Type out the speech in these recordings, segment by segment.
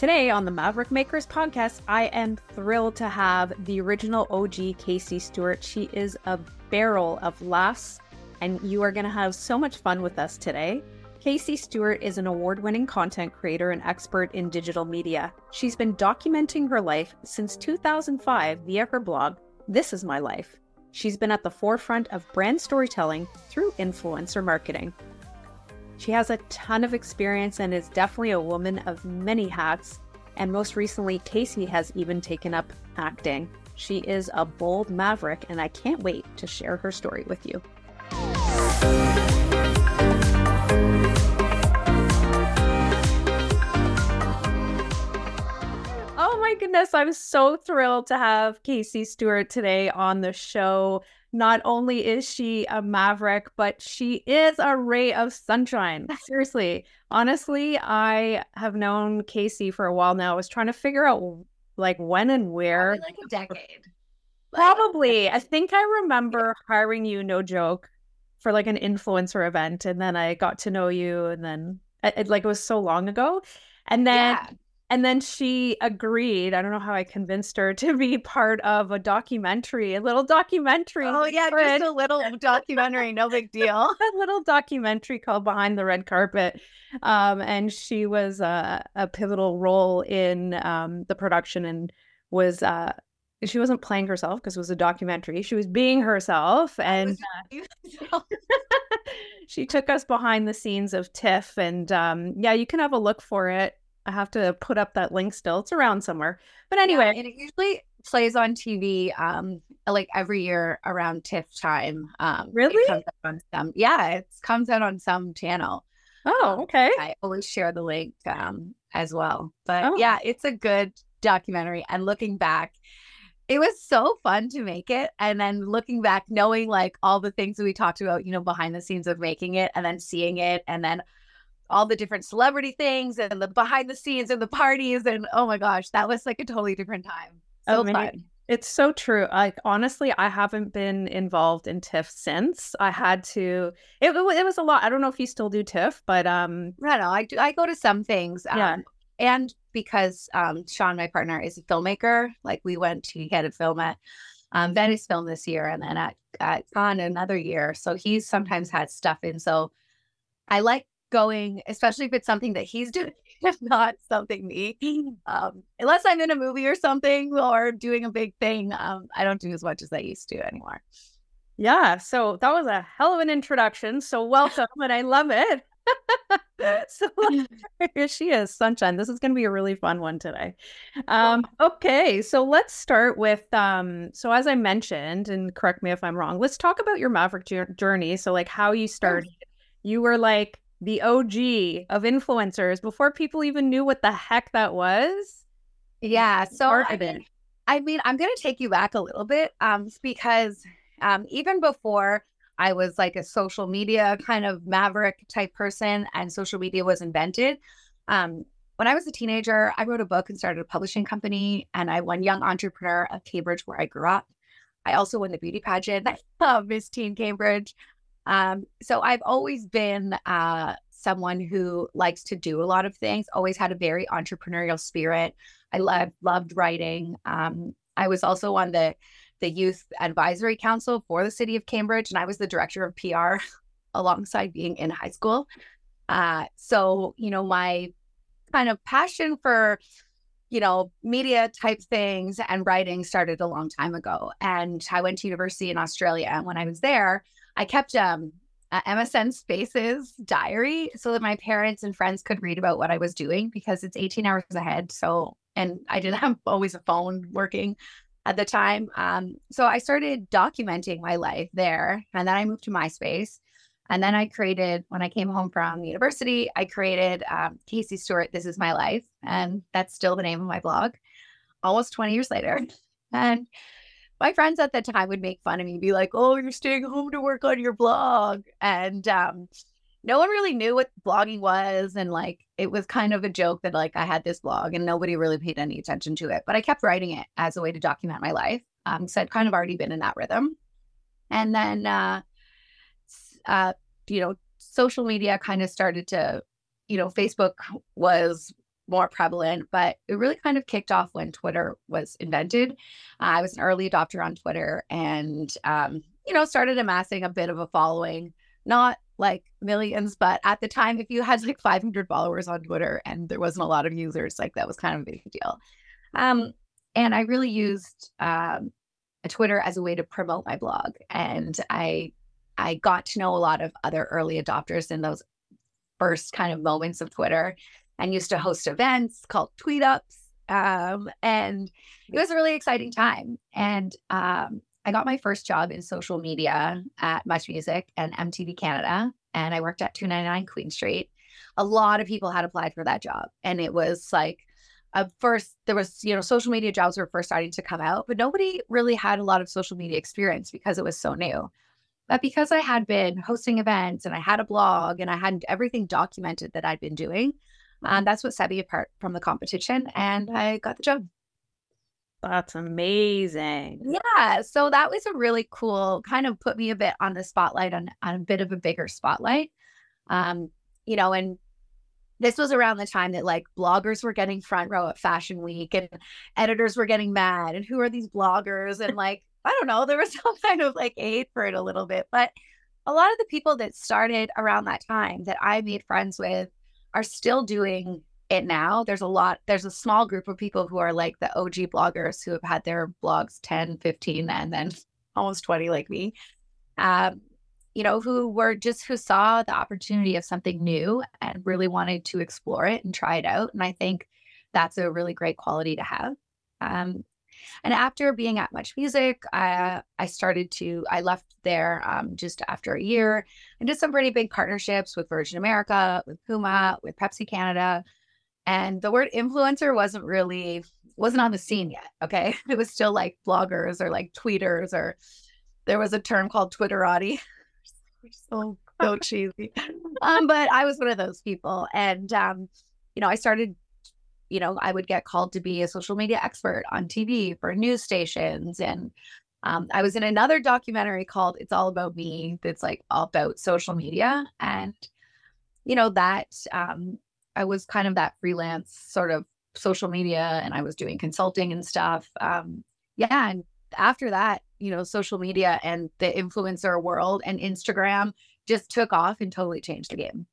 Today on the Maverick Makers podcast, I am thrilled to have the original OG Casie Stewart. She is a barrel of laughs, and you are going to have so much fun with us today. Casie Stewart is an award winning content creator and expert in digital media. She's been documenting her life since 2005 via her blog, This Is My Life. She's been at the forefront of brand storytelling through influencer marketing. She has a ton of experience and is definitely a woman of many hats. And most recently, Casie has even taken up acting. She is a bold maverick, and I can't wait to share her story with you. Oh my goodness, I'm so thrilled to have Casie Stewart today on the show. Not only is she a maverick, but she is a ray of sunshine. Seriously. Honestly, I have known Casie for a while now. I was trying to figure out like when and where. Probably like a decade. Probably. I think I remember hiring you, no joke, for like an influencer event. And then I got to know you. And then it, like it was so long ago. And then yeah. And then she agreed. I don't know how I convinced her to be part of a documentary, a little documentary. Oh, yeah, just a little documentary, no big deal. a little documentary called Behind the Red Carpet. Um, and she was uh, a pivotal role in um, the production and was. Uh, she wasn't playing herself because it was a documentary. She was being herself, and uh, she took us behind the scenes of TIFF. And um, yeah, you can have a look for it I have to put up that link still. It's around somewhere. But anyway, yeah, and it usually plays on TV um like every year around TIFF time. Um really? It comes on some yeah, it comes out on some channel. Oh, um, okay. I always share the link um as well. But oh. yeah, it's a good documentary. And looking back, it was so fun to make it. And then looking back, knowing like all the things that we talked about, you know, behind the scenes of making it and then seeing it and then all the different celebrity things and the behind the scenes and the parties and oh my gosh, that was like a totally different time. So oh, fun. It's so true. Like honestly, I haven't been involved in TIFF since. I had to. It, it was a lot. I don't know if you still do TIFF, but um, I don't know. I do. I go to some things. Um, yeah. And because um, Sean, my partner, is a filmmaker, like we went to he had a film at um, Venice Film this year, and then at at Cannes another year. So he's sometimes had stuff in. So I like going, especially if it's something that he's doing, if not something me. Um, unless I'm in a movie or something or doing a big thing, um, I don't do as much as I used to anymore. Yeah, so that was a hell of an introduction. So welcome, and I love it. so here she is, Sunshine. This is going to be a really fun one today. Um, okay, so let's start with um, so as I mentioned, and correct me if I'm wrong. Let's talk about your Maverick journey. So like how you started. You were like the OG of influencers before people even knew what the heck that was. Yeah. So I mean, I mean, I'm going to take you back a little bit um, because um, even before I was like a social media kind of maverick type person and social media was invented. Um, when I was a teenager, I wrote a book and started a publishing company, and I won Young Entrepreneur of Cambridge, where I grew up. I also won the beauty pageant of Miss Teen Cambridge. Um, so I've always been uh, someone who likes to do a lot of things, always had a very entrepreneurial spirit. I loved, loved writing. Um, I was also on the, the Youth Advisory Council for the city of Cambridge, and I was the director of PR alongside being in high school. Uh, so, you know, my kind of passion for you know, media type things and writing started a long time ago. And I went to university in Australia. And when I was there, I kept um, MSN Spaces diary so that my parents and friends could read about what I was doing because it's 18 hours ahead. So, and I didn't have always a phone working at the time. Um, so I started documenting my life there. And then I moved to MySpace. And then I created, when I came home from university, I created um, Casie Stewart, This Is My Life. And that's still the name of my blog almost 20 years later. And my friends at the time would make fun of me, be like, "Oh, you're staying home to work on your blog," and um, no one really knew what blogging was, and like it was kind of a joke that like I had this blog, and nobody really paid any attention to it. But I kept writing it as a way to document my life. Um, so I'd kind of already been in that rhythm, and then uh, uh, you know, social media kind of started to, you know, Facebook was more prevalent, but it really kind of kicked off when Twitter was invented. Uh, I was an early adopter on Twitter and, um, you know, started amassing a bit of a following, not like millions, but at the time, if you had like 500 followers on Twitter and there wasn't a lot of users, like that was kind of a big deal. Um, and I really used um, Twitter as a way to promote my blog, and I I got to know a lot of other early adopters in those first kind of moments of Twitter, and used to host events called Tweet Ups, um, and it was a really exciting time. And um, I got my first job in social media at Much Music and MTV Canada, and I worked at 299 Queen Street. A lot of people had applied for that job, and it was like uh, first there was you know social media jobs were first starting to come out, but nobody really had a lot of social media experience because it was so new. But because I had been hosting events and I had a blog and I had everything documented that I'd been doing, um, that's what set me apart from the competition, and I got the job. That's amazing. Yeah. So that was a really cool kind of put me a bit on the spotlight on, on a bit of a bigger spotlight. Um, you know, and this was around the time that like bloggers were getting front row at fashion week and editors were getting mad and who are these bloggers and like i don't know there was some kind of like hate for it a little bit but a lot of the people that started around that time that i made friends with are still doing it now. There's a lot, there's a small group of people who are like the OG bloggers who have had their blogs 10, 15, and then almost 20 like me. Um, you know, who were just who saw the opportunity of something new and really wanted to explore it and try it out. And I think that's a really great quality to have. Um, and after being at Much Music, I, I started to, I left there um, just after a year and did some pretty big partnerships with Virgin America, with Puma, with Pepsi Canada, and the word influencer wasn't really wasn't on the scene yet okay? It was still like bloggers or like tweeters or there was a term called twitterati. So so cheesy. Um but i was one of those people. And um you know i started you know i would get called to be a social media expert on tv for news stations and um, i was in another documentary called it's all about me that's like all about social media and you know that um, I was kind of that freelance sort of social media and I was doing consulting and stuff. Um, yeah. And after that, you know, social media and the influencer world and Instagram just took off and totally changed the game.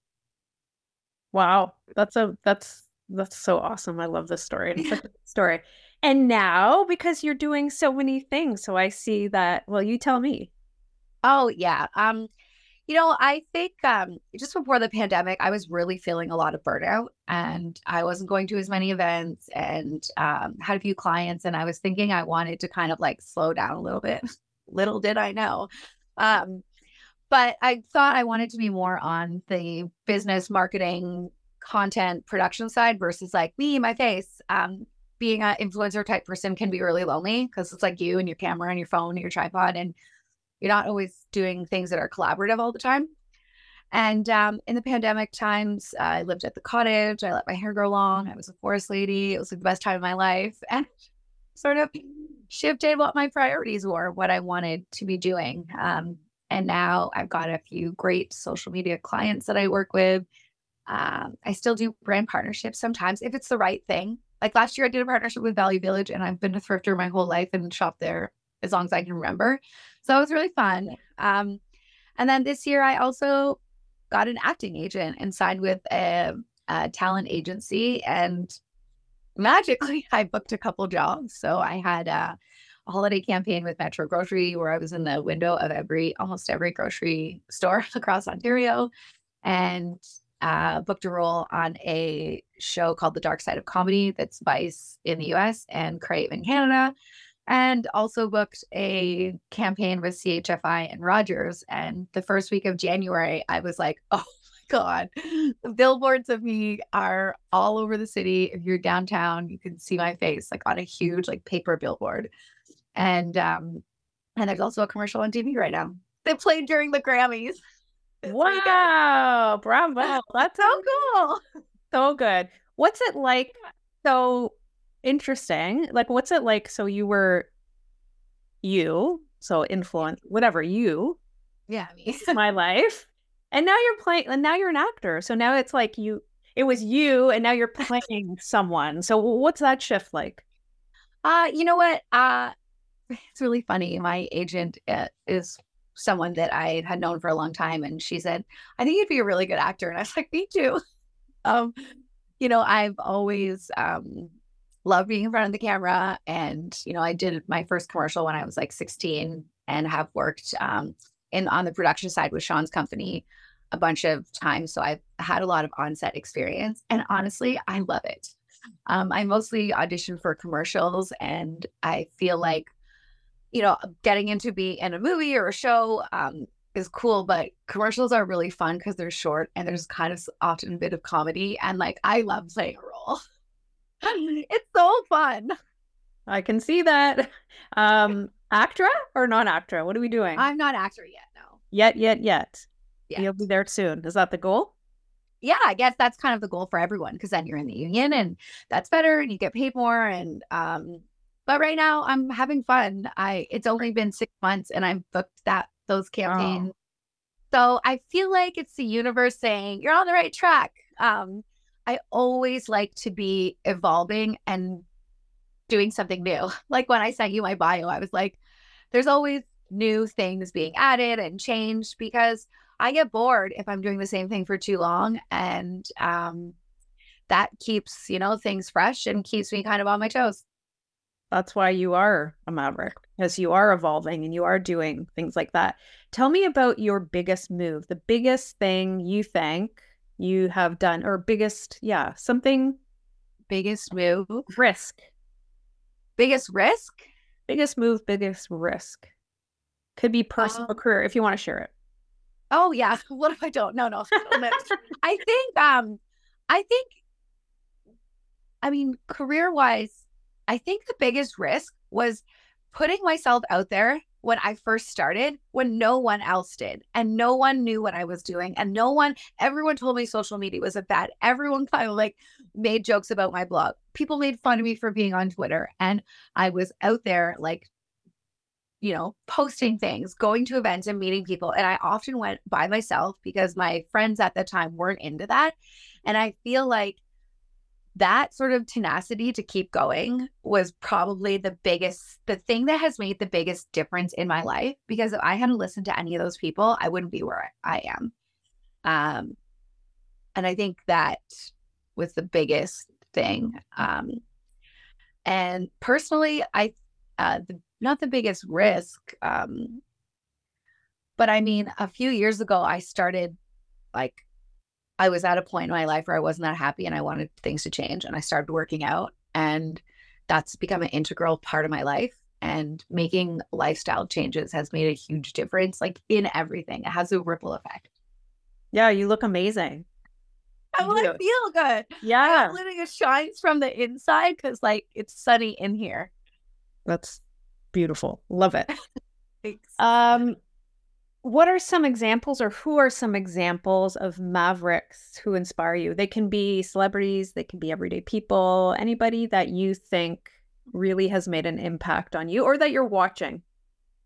Wow. That's a, that's, that's so awesome. I love this story. It's a story. And now, because you're doing so many things, so I see that. Well, you tell me. Oh yeah. Um, you know, I think um, just before the pandemic, I was really feeling a lot of burnout and I wasn't going to as many events and um, had a few clients. And I was thinking I wanted to kind of like slow down a little bit. little did I know. Um, but I thought I wanted to be more on the business marketing content production side versus like me, my face. Um, being an influencer type person can be really lonely because it's like you and your camera and your phone and your tripod and you're not always doing things that are collaborative all the time. And um, in the pandemic times, uh, I lived at the cottage. I let my hair grow long. I was a forest lady. It was like the best time of my life, and sort of shifted what my priorities were, what I wanted to be doing. Um, and now I've got a few great social media clients that I work with. Um, I still do brand partnerships sometimes if it's the right thing. Like last year, I did a partnership with Value Village, and I've been a thrifter my whole life and shopped there as long as I can remember. So it was really fun. Um, and then this year, I also got an acting agent and signed with a, a talent agency. And magically, I booked a couple jobs. So I had a, a, holiday campaign with Metro Grocery where I was in the window of every almost every grocery store across Ontario, and uh, booked a role on a show called The Dark Side of Comedy that's Vice in the US and Crave in Canada and also booked a campaign with CHFI and Rogers. And the first week of January, I was like, oh my God, the billboards of me are all over the city. If you're downtown, you can see my face like on a huge like paper billboard. And um, and there's also a commercial on TV right now. They played during the Grammys. Wow, bravo. That's so cool. So good. What's it like? So interesting. Like, what's it like? So you were you, so influence, whatever you. Yeah, me. my life. And now you're playing, and now you're an actor. So now it's like you, it was you and now you're playing someone. So what's that shift like? Uh, you know what? Uh it's really funny. My agent uh, is someone that I had known for a long time and she said, "I think you'd be a really good actor." And I was like, "Me too." um you know, I've always um loved being in front of the camera and you know, I did my first commercial when I was like 16 and have worked um in on the production side with Sean's company a bunch of times. So I've had a lot of onset experience. And honestly, I love it. Um, I mostly audition for commercials, and I feel like, you know, getting into be in a movie or a show um, is cool, but commercials are really fun because they're short and there's kind of often a bit of comedy. And like, I love playing a role. it's so fun. I can see that. Um, ACTRA or non ACTRA? What are we doing? I'm not actor yet. No. Yet, yet, yet. Yeah. You'll be there soon. Is that the goal? Yeah, I guess that's kind of the goal for everyone because then you're in the union and that's better and you get paid more. And um, but right now I'm having fun. I it's only been six months and I've booked that those campaigns. Oh. So I feel like it's the universe saying you're on the right track. Um, I always like to be evolving and doing something new. Like when I sent you my bio, I was like, there's always new things being added and changed because I get bored if I'm doing the same thing for too long. And um, that keeps, you know, things fresh and keeps me kind of on my toes. That's why you are a maverick, because you are evolving and you are doing things like that. Tell me about your biggest move, the biggest thing you think you have done, or biggest, yeah, something. Biggest move? Risk. Biggest risk? Biggest move, biggest risk. Could be personal um, career if you want to share it. Oh yeah. What if I don't? No, no. I think um I think I mean career wise, I think the biggest risk was putting myself out there when I first started when no one else did and no one knew what I was doing and no one everyone told me social media was a fad. Everyone kind of like made jokes about my blog. People made fun of me for being on Twitter and I was out there like you know, posting things, going to events and meeting people. And I often went by myself because my friends at the time weren't into that. And I feel like that sort of tenacity to keep going was probably the biggest, the thing that has made the biggest difference in my life. Because if I hadn't listened to any of those people, I wouldn't be where I am. Um, and I think that was the biggest thing. Um, and personally, I, uh, the not the biggest risk. Um, but I mean, a few years ago, I started like, I was at a point in my life where I wasn't that happy and I wanted things to change. And I started working out, and that's become an integral part of my life. And making lifestyle changes has made a huge difference, like in everything. It has a ripple effect. Yeah, you look amazing. I want to feel good. Yeah. Living it shines from the inside because like it's sunny in here. That's beautiful. Love it. Thanks. Um, what are some examples or who are some examples of mavericks who inspire you? They can be celebrities, they can be everyday people, anybody that you think really has made an impact on you or that you're watching.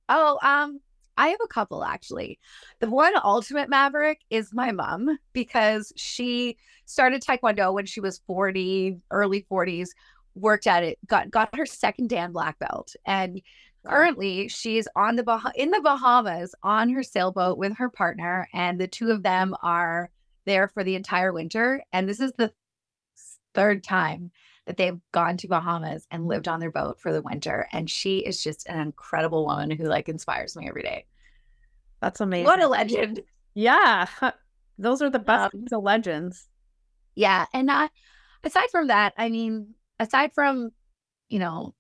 Oh, um, I have a couple actually. The one ultimate maverick is my mom because she started taekwondo when she was 40, early 40s, worked at it, got got her second Dan black belt, and currently she's on the bah- in the Bahamas on her sailboat with her partner, and the two of them are there for the entire winter. And this is the third time that they've gone to Bahamas and lived on their boat for the winter. And she is just an incredible woman who like inspires me every day. That's amazing. What a legend. Yeah. Those are the best um, the legends. Yeah. And uh, aside from that, I mean, aside from, you know,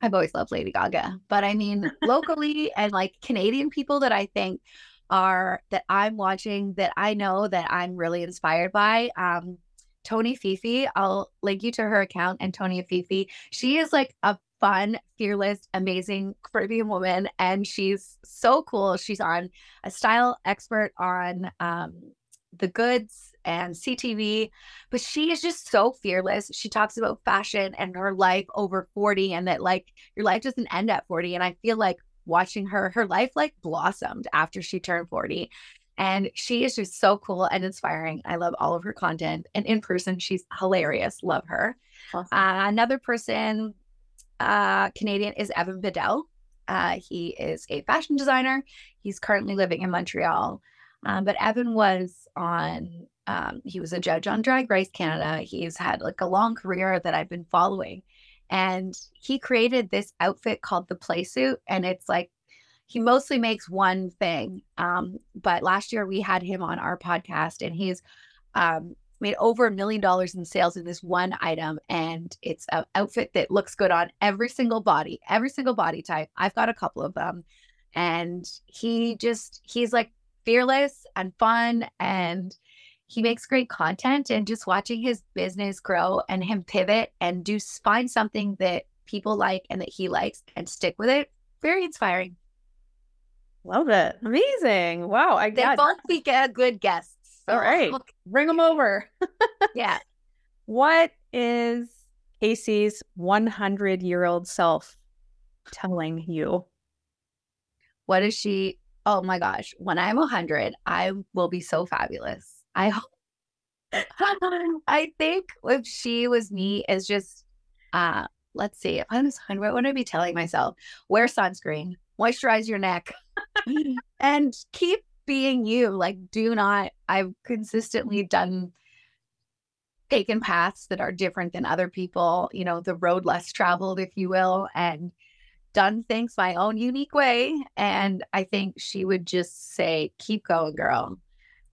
I've always loved Lady Gaga, but I mean, locally and like Canadian people that I think are that I'm watching that I know that I'm really inspired by. Um, Tony Fifi, I'll link you to her account and Tony Fifi. She is like a fun, fearless, amazing Caribbean woman, and she's so cool. She's on a style expert on um, the goods and CTV, but she is just so fearless. She talks about fashion and her life over 40 and that like your life doesn't end at 40. And I feel like watching her, her life like blossomed after she turned 40. And she is just so cool and inspiring. I love all of her content. And in person, she's hilarious. Love her. Awesome. Uh, another person, uh, Canadian, is Evan Biddell. Uh, he is a fashion designer. He's currently living in Montreal. Um, but Evan was on, um, he was a judge on Drag Race Canada. He's had like a long career that I've been following. And he created this outfit called the Play Suit. And it's like he mostly makes one thing. Um, but last year we had him on our podcast and he's um, made over a million dollars in sales in this one item. And it's an outfit that looks good on every single body, every single body type. I've got a couple of them. And he just, he's like fearless and fun and he makes great content and just watching his business grow and him pivot and do find something that people like and that he likes and stick with it very inspiring Love it. Amazing. Wow. I they got both be uh, good guests. So. All right. Bring them over. yeah. What is Casie's 100 year old self telling you? What is she? Oh my gosh. When I'm 100, I will be so fabulous. I. I think if she was me, is just, uh, let's see, if I was 100, what would I be telling myself? Wear sunscreen, moisturize your neck, and keep being you. Like, do not, I've consistently done taken paths that are different than other people, you know, the road less traveled, if you will, and done things my own unique way. And I think she would just say, keep going, girl.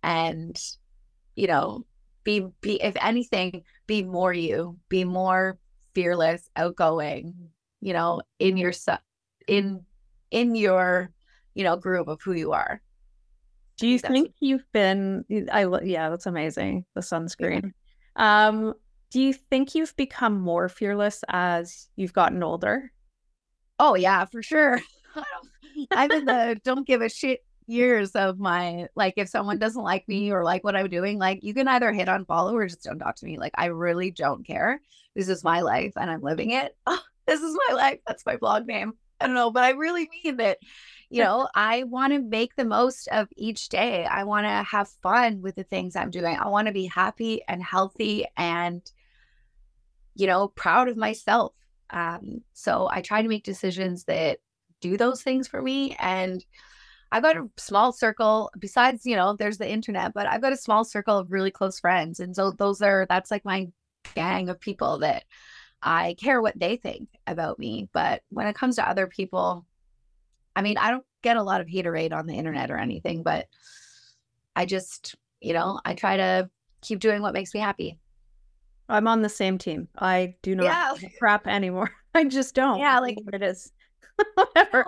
And, you know, be, be, if anything, be more you, be more fearless, outgoing, you know, in your, in, in your you know, groove of who you are. Do you think you've been I yeah, that's amazing. The sunscreen. Yeah. Um do you think you've become more fearless as you've gotten older? Oh yeah, for sure. I'm in the don't give a shit years of my like if someone doesn't like me or like what I'm doing, like you can either hit on follow or just don't talk to me. Like I really don't care. This is my life and I'm living it. Oh, this is my life. That's my blog name. I don't know, but I really mean that you know, I want to make the most of each day. I want to have fun with the things I'm doing. I want to be happy and healthy and, you know, proud of myself. Um, so I try to make decisions that do those things for me. And I've got a small circle besides, you know, there's the internet, but I've got a small circle of really close friends. And so those are, that's like my gang of people that I care what they think about me. But when it comes to other people, I mean, I don't get a lot of haterade on the internet or anything, but I just, you know, I try to keep doing what makes me happy. I'm on the same team. I do not yeah. crap anymore. I just don't. Yeah, like it is. Whatever.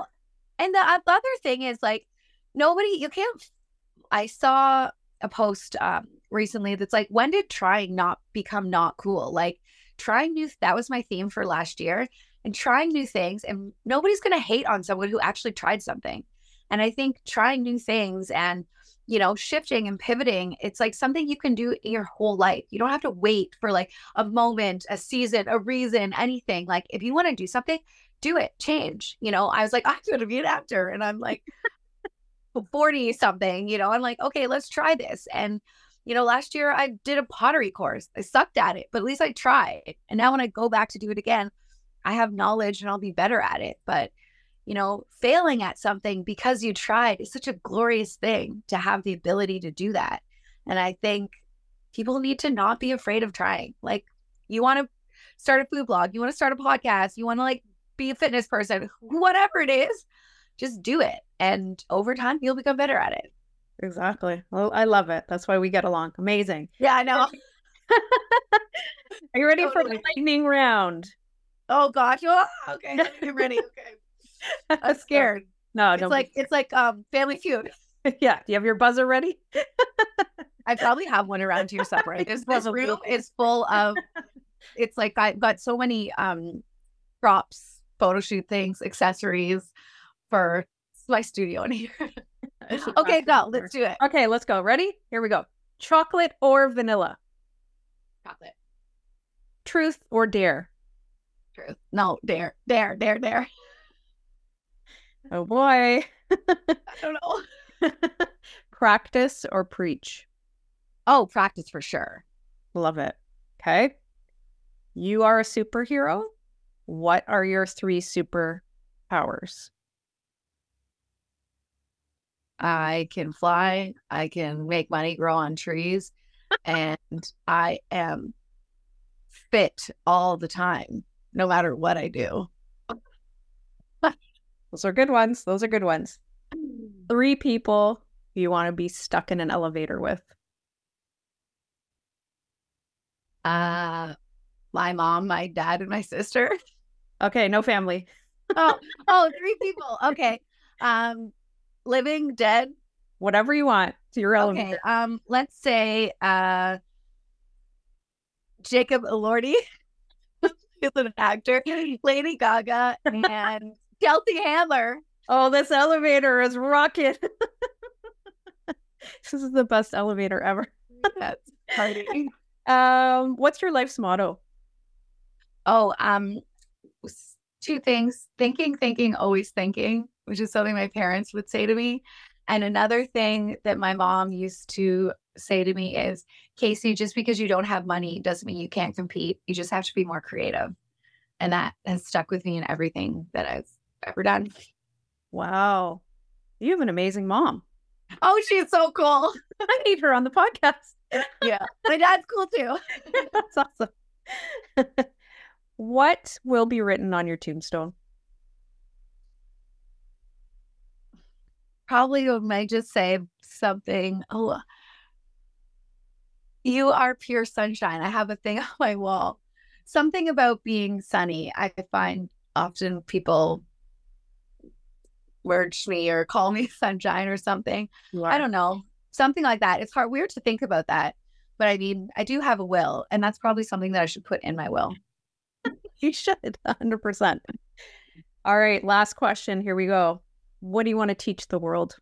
And the, the other thing is like nobody you can't I saw a post um recently that's like when did trying not become not cool? Like trying new that was my theme for last year and trying new things. And nobody's going to hate on someone who actually tried something. And I think trying new things and, you know, shifting and pivoting, it's like something you can do your whole life. You don't have to wait for like a moment, a season, a reason, anything. Like if you want to do something, do it, change. You know, I was like, I'm going to be an actor. And I'm like 40 something, you know, I'm like, okay, let's try this. And, you know, last year I did a pottery course. I sucked at it, but at least I tried. And now when I go back to do it again, I have knowledge and I'll be better at it. But, you know, failing at something because you tried is such a glorious thing to have the ability to do that. And I think people need to not be afraid of trying. Like, you want to start a food blog, you want to start a podcast, you want to like be a fitness person, whatever it is, just do it. And over time, you'll become better at it. Exactly. Well, I love it. That's why we get along. Amazing. Yeah, I know. Are you ready totally. for the lightning round? Oh gosh. Oh, okay. I'm ready. Okay. I'm scared. No, it's like it's like um Family Feud. yeah. Do you have your buzzer ready? I probably have one around here somewhere. This, this room is full of. It's like I've got so many um props, photo shoot things, accessories for my studio in here. okay, go. Let's do it. Okay, let's go. Ready? Here we go. Chocolate or vanilla? Chocolate. Truth or dare? Truth. No, dare, dare, dare, dare. Oh boy. I don't know. Practice or preach? Oh, practice for sure. Love it. Okay. You are a superhero. What are your three superpowers? I can fly, I can make money grow on trees, and I am fit all the time, no matter what I do. Those are good ones. Those are good ones. Three people you want to be stuck in an elevator with. Uh my mom, my dad, and my sister. Okay, no family. oh, oh, three people. Okay. Um living, dead, whatever you want. To your elevator. Okay. Um, let's say uh Jacob Elordi is an actor, Lady Gaga, and Kelsey Handler. Oh, this elevator is rocking. this is the best elevator ever. That's party. Um, what's your life's motto? Oh, um, two things: thinking, thinking, always thinking, which is something my parents would say to me. And another thing that my mom used to say to me is, Casie, just because you don't have money doesn't mean you can't compete. You just have to be more creative. And that has stuck with me in everything that I've ever done. Wow. You have an amazing mom. Oh, she's so cool. I need her on the podcast. yeah. My dad's cool too. That's awesome. what will be written on your tombstone? Probably might just say something. Oh, you are pure sunshine. I have a thing on my wall. Something about being sunny. I find often people merge me or call me sunshine or something. I don't know. Something like that. It's hard weird to think about that. But I mean, I do have a will, and that's probably something that I should put in my will. you should, 100%. All right, last question. Here we go. What do you want to teach the world?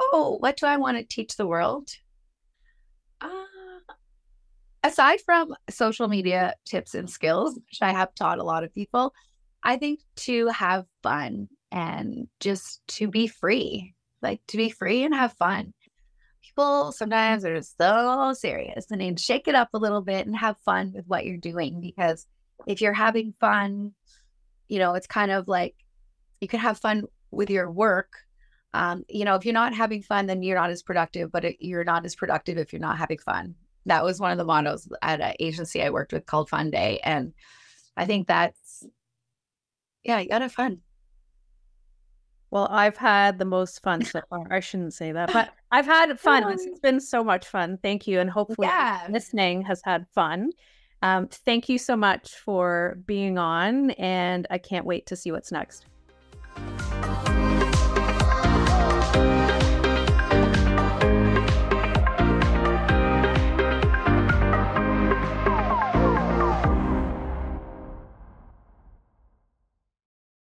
Oh, what do I want to teach the world? Uh, aside from social media tips and skills, which I have taught a lot of people, I think to have fun and just to be free, like to be free and have fun. People sometimes are so serious and need to shake it up a little bit and have fun with what you're doing because if you're having fun, you know, it's kind of like you can have fun with your work. Um, you know, if you're not having fun, then you're not as productive, but it, you're not as productive if you're not having fun. That was one of the mottos at an agency I worked with called Fun Day. And I think that's yeah, you gotta have fun. Well, I've had the most fun so far. I shouldn't say that, but I've had fun. It's been so much fun. Thank you. And hopefully yeah. listening has had fun. Um, thank you so much for being on, and I can't wait to see what's next. 아!